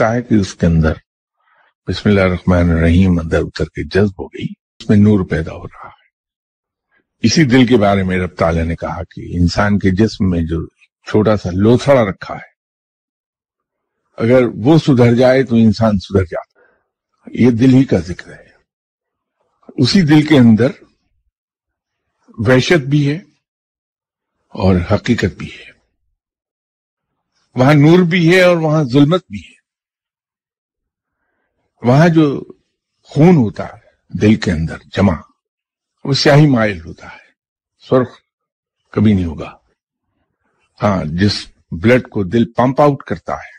ہے کہ اس کے اندر بسم اللہ الرحمن الرحیم اندر اتر کے جذب ہو گئی، اس میں نور پیدا ہو رہا ہے۔ اسی دل کے بارے میں رب تعالیٰ نے کہا کہ انسان کے جسم میں جو چھوٹا سا لوتھڑا رکھا ہے، اگر وہ سدھر جائے تو انسان سدھر جاتا ہے۔ یہ دل ہی کا ذکر ہے۔ اسی دل کے اندر وحشت بھی ہے اور حقیقت بھی ہے۔ وہاں نور بھی ہے اور وہاں ظلمت بھی ہے۔ وہاں جو خون ہوتا ہے، دل کے اندر جمع، وہ سیاہی مائل ہوتا ہے۔ سرخ کبھی نہیں ہوگا۔ ہاں جس بلڈ کو دل پمپ آؤٹ کرتا ہے،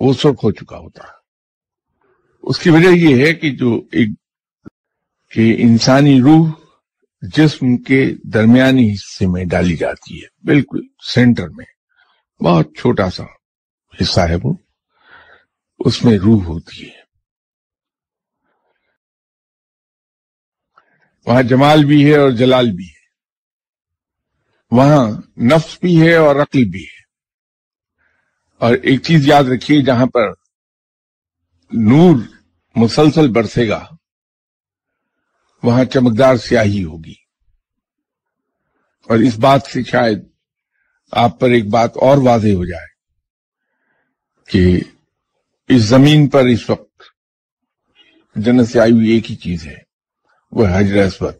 وہ سرخ ہو چکا ہوتا ہے۔ اس کی وجہ یہ ہے کہ جو ایک، کہ انسانی روح جسم کے درمیانی حصے میں ڈالی جاتی ہے۔ بالکل سینٹر میں۔ بہت چھوٹا سا حصہ ہے وہ۔ اس میں روح ہوتی ہے۔ وہاں جمال بھی ہے اور جلال بھی ہے۔ وہاں نفس بھی ہے اور عقل بھی ہے۔ اور ایک چیز یاد رکھیے جہاں پر نور مسلسل برسے گا، وہاں چمکدار سیاہی ہوگی۔ اور اس بات سے شاید آپ پر ایک بات اور واضح ہو جائے کہ اس زمین پر اس وقت جنت سے آئی ہوئی ایک ہی چیز ہے۔ وہ حجر اسود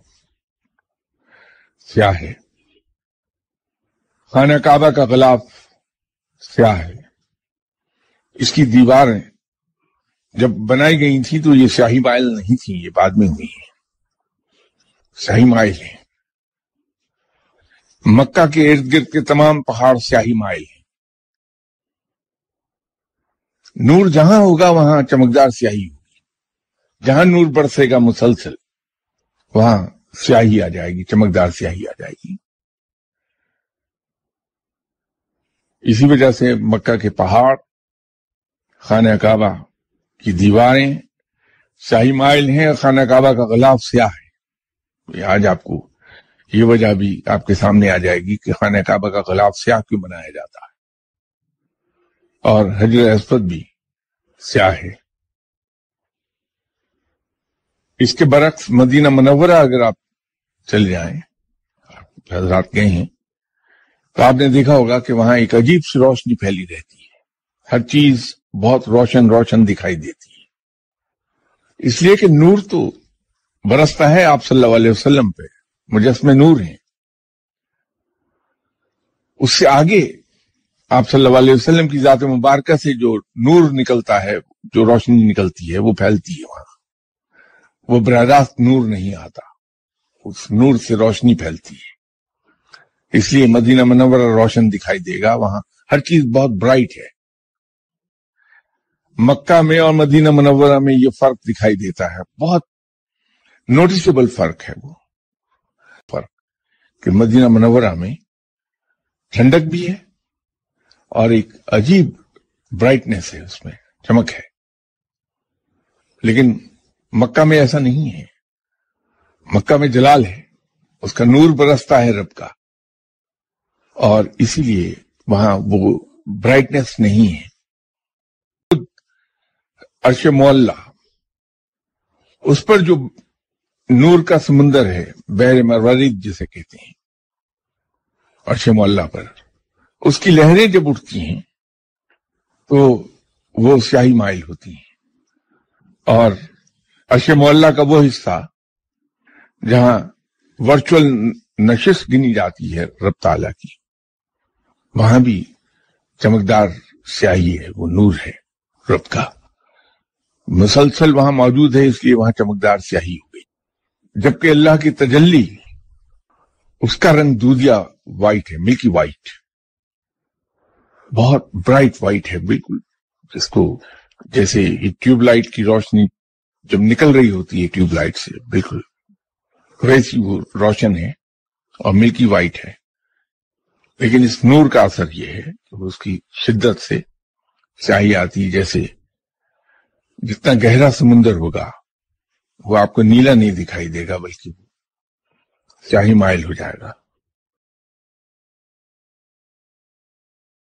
سیاہ ہے۔ خانہ کعبہ کا غلاف سیاہ ہے۔ اس کی دیواریں جب بنائی گئی تھی تو یہ سیاہی مائل نہیں تھی یہ بعد میں ہوئی ہیں۔ سیاہی مائل ہیں۔ مکہ کے ارد گرد کے تمام پہاڑ سیاہی مائل ہیں۔ نور جہاں ہوگا وہاں چمکدار سیاہی ہوگی۔ جہاں نور برسے گا مسلسل۔ وہاں سیاہی آ جائے گی، چمکدار سیاہی آ جائے گی۔ اسی وجہ سے مکہ کے پہاڑ، خانہ کعبہ کی دیواریں سیاہی مائل ہیں خانہ کعبہ کا غلاف سیاہ ہے۔ آج آپ کو یہ وجہ بھی آپ کے سامنے آ جائے گی کہ خانہ کعبہ کا غلاف سیاہ کیوں بنایا جاتا ہے۔ اور حجر اسود بھی سیاہ ہے۔ اس کے برعکس مدینہ منورہ اگر آپ چل جائیں حضرات گئے ہیں، تو آپ نے دیکھا ہوگا کہ وہاں ایک عجیب سی روشنی پھیلی رہتی ہے۔ ہر چیز بہت روشن روشن دکھائی دیتی ہے۔ اس لیے کہ نور تو برستا ہے آپ صلی اللہ علیہ وسلم پہ مجسمے نور ہیں۔ اس سے آگے آپ صلی اللہ علیہ وسلم کی ذات مبارکہ سے جو نور نکلتا ہے، جو روشنی نکلتی ہے، وہ پھیلتی ہے وہاں۔ وہ براہ راست نور نہیں آتا۔ اس نور سے روشنی پھیلتی ہے۔ اس لیے مدینہ منورہ روشن دکھائی دے گا۔ وہاں ہر چیز بہت برائٹ ہے۔ مکہ میں اور مدینہ منورہ میں یہ فرق دکھائی دیتا ہے۔ بہت نوٹسبل فرق ہے وہ۔ فرق کہ مدینہ منورہ میں ٹھنڈک بھی ہے اور ایک عجیب برائٹنیس ہے اس میں، چمک ہے۔ لیکن مکہ میں ایسا نہیں ہے۔ مکہ میں جلال ہے۔ اس کا نور برستا ہے رب کا۔ اور اسی لیے وہاں وہ برائٹنیس نہیں ہے۔ عرش معلہ۔ اس پر جو نور کا سمندر ہے، بحر مروارید جسے کہتے ہیں۔ عرش معلہ پر۔ اس کی لہریں جب اٹھتی ہیں، تو وہ سیاہی مائل ہوتی ہیں۔ اور عرش معلہ کا وہ حصہ جہاں ورچوئل نشست گنی جاتی ہے رب تعالیٰ کی۔ وہاں بھی چمکدار سیاہی ہے، وہ نور ہے رب کا۔ مسلسل وہاں موجود ہے، اس لیے وہاں چمکدار سیاہی ہو گئی۔ جبکہ اللہ کی تجلی، اس کا رنگ دودیا وائٹ ہے ملکی وائٹ بہت برائٹ وائٹ ہے، بالکل۔ جس کو جیسے ٹیوب لائٹ کی روشنی جب نکل رہی ہوتی ہے ٹیوب لائٹ سے، بالکل۔ ویسی وہ روشن ہے اور ملکی وائٹ ہے۔ لیکن اس نور کا اثر یہ ہے کہ اس کی شدت سے سیاہی آتی ہے۔ جیسے جتنا گہرا سمندر ہوگا، وہ آپ کو نیلا نہیں دکھائی دے گا، بلکہ وہ سیاہی مائل ہو جائے گا۔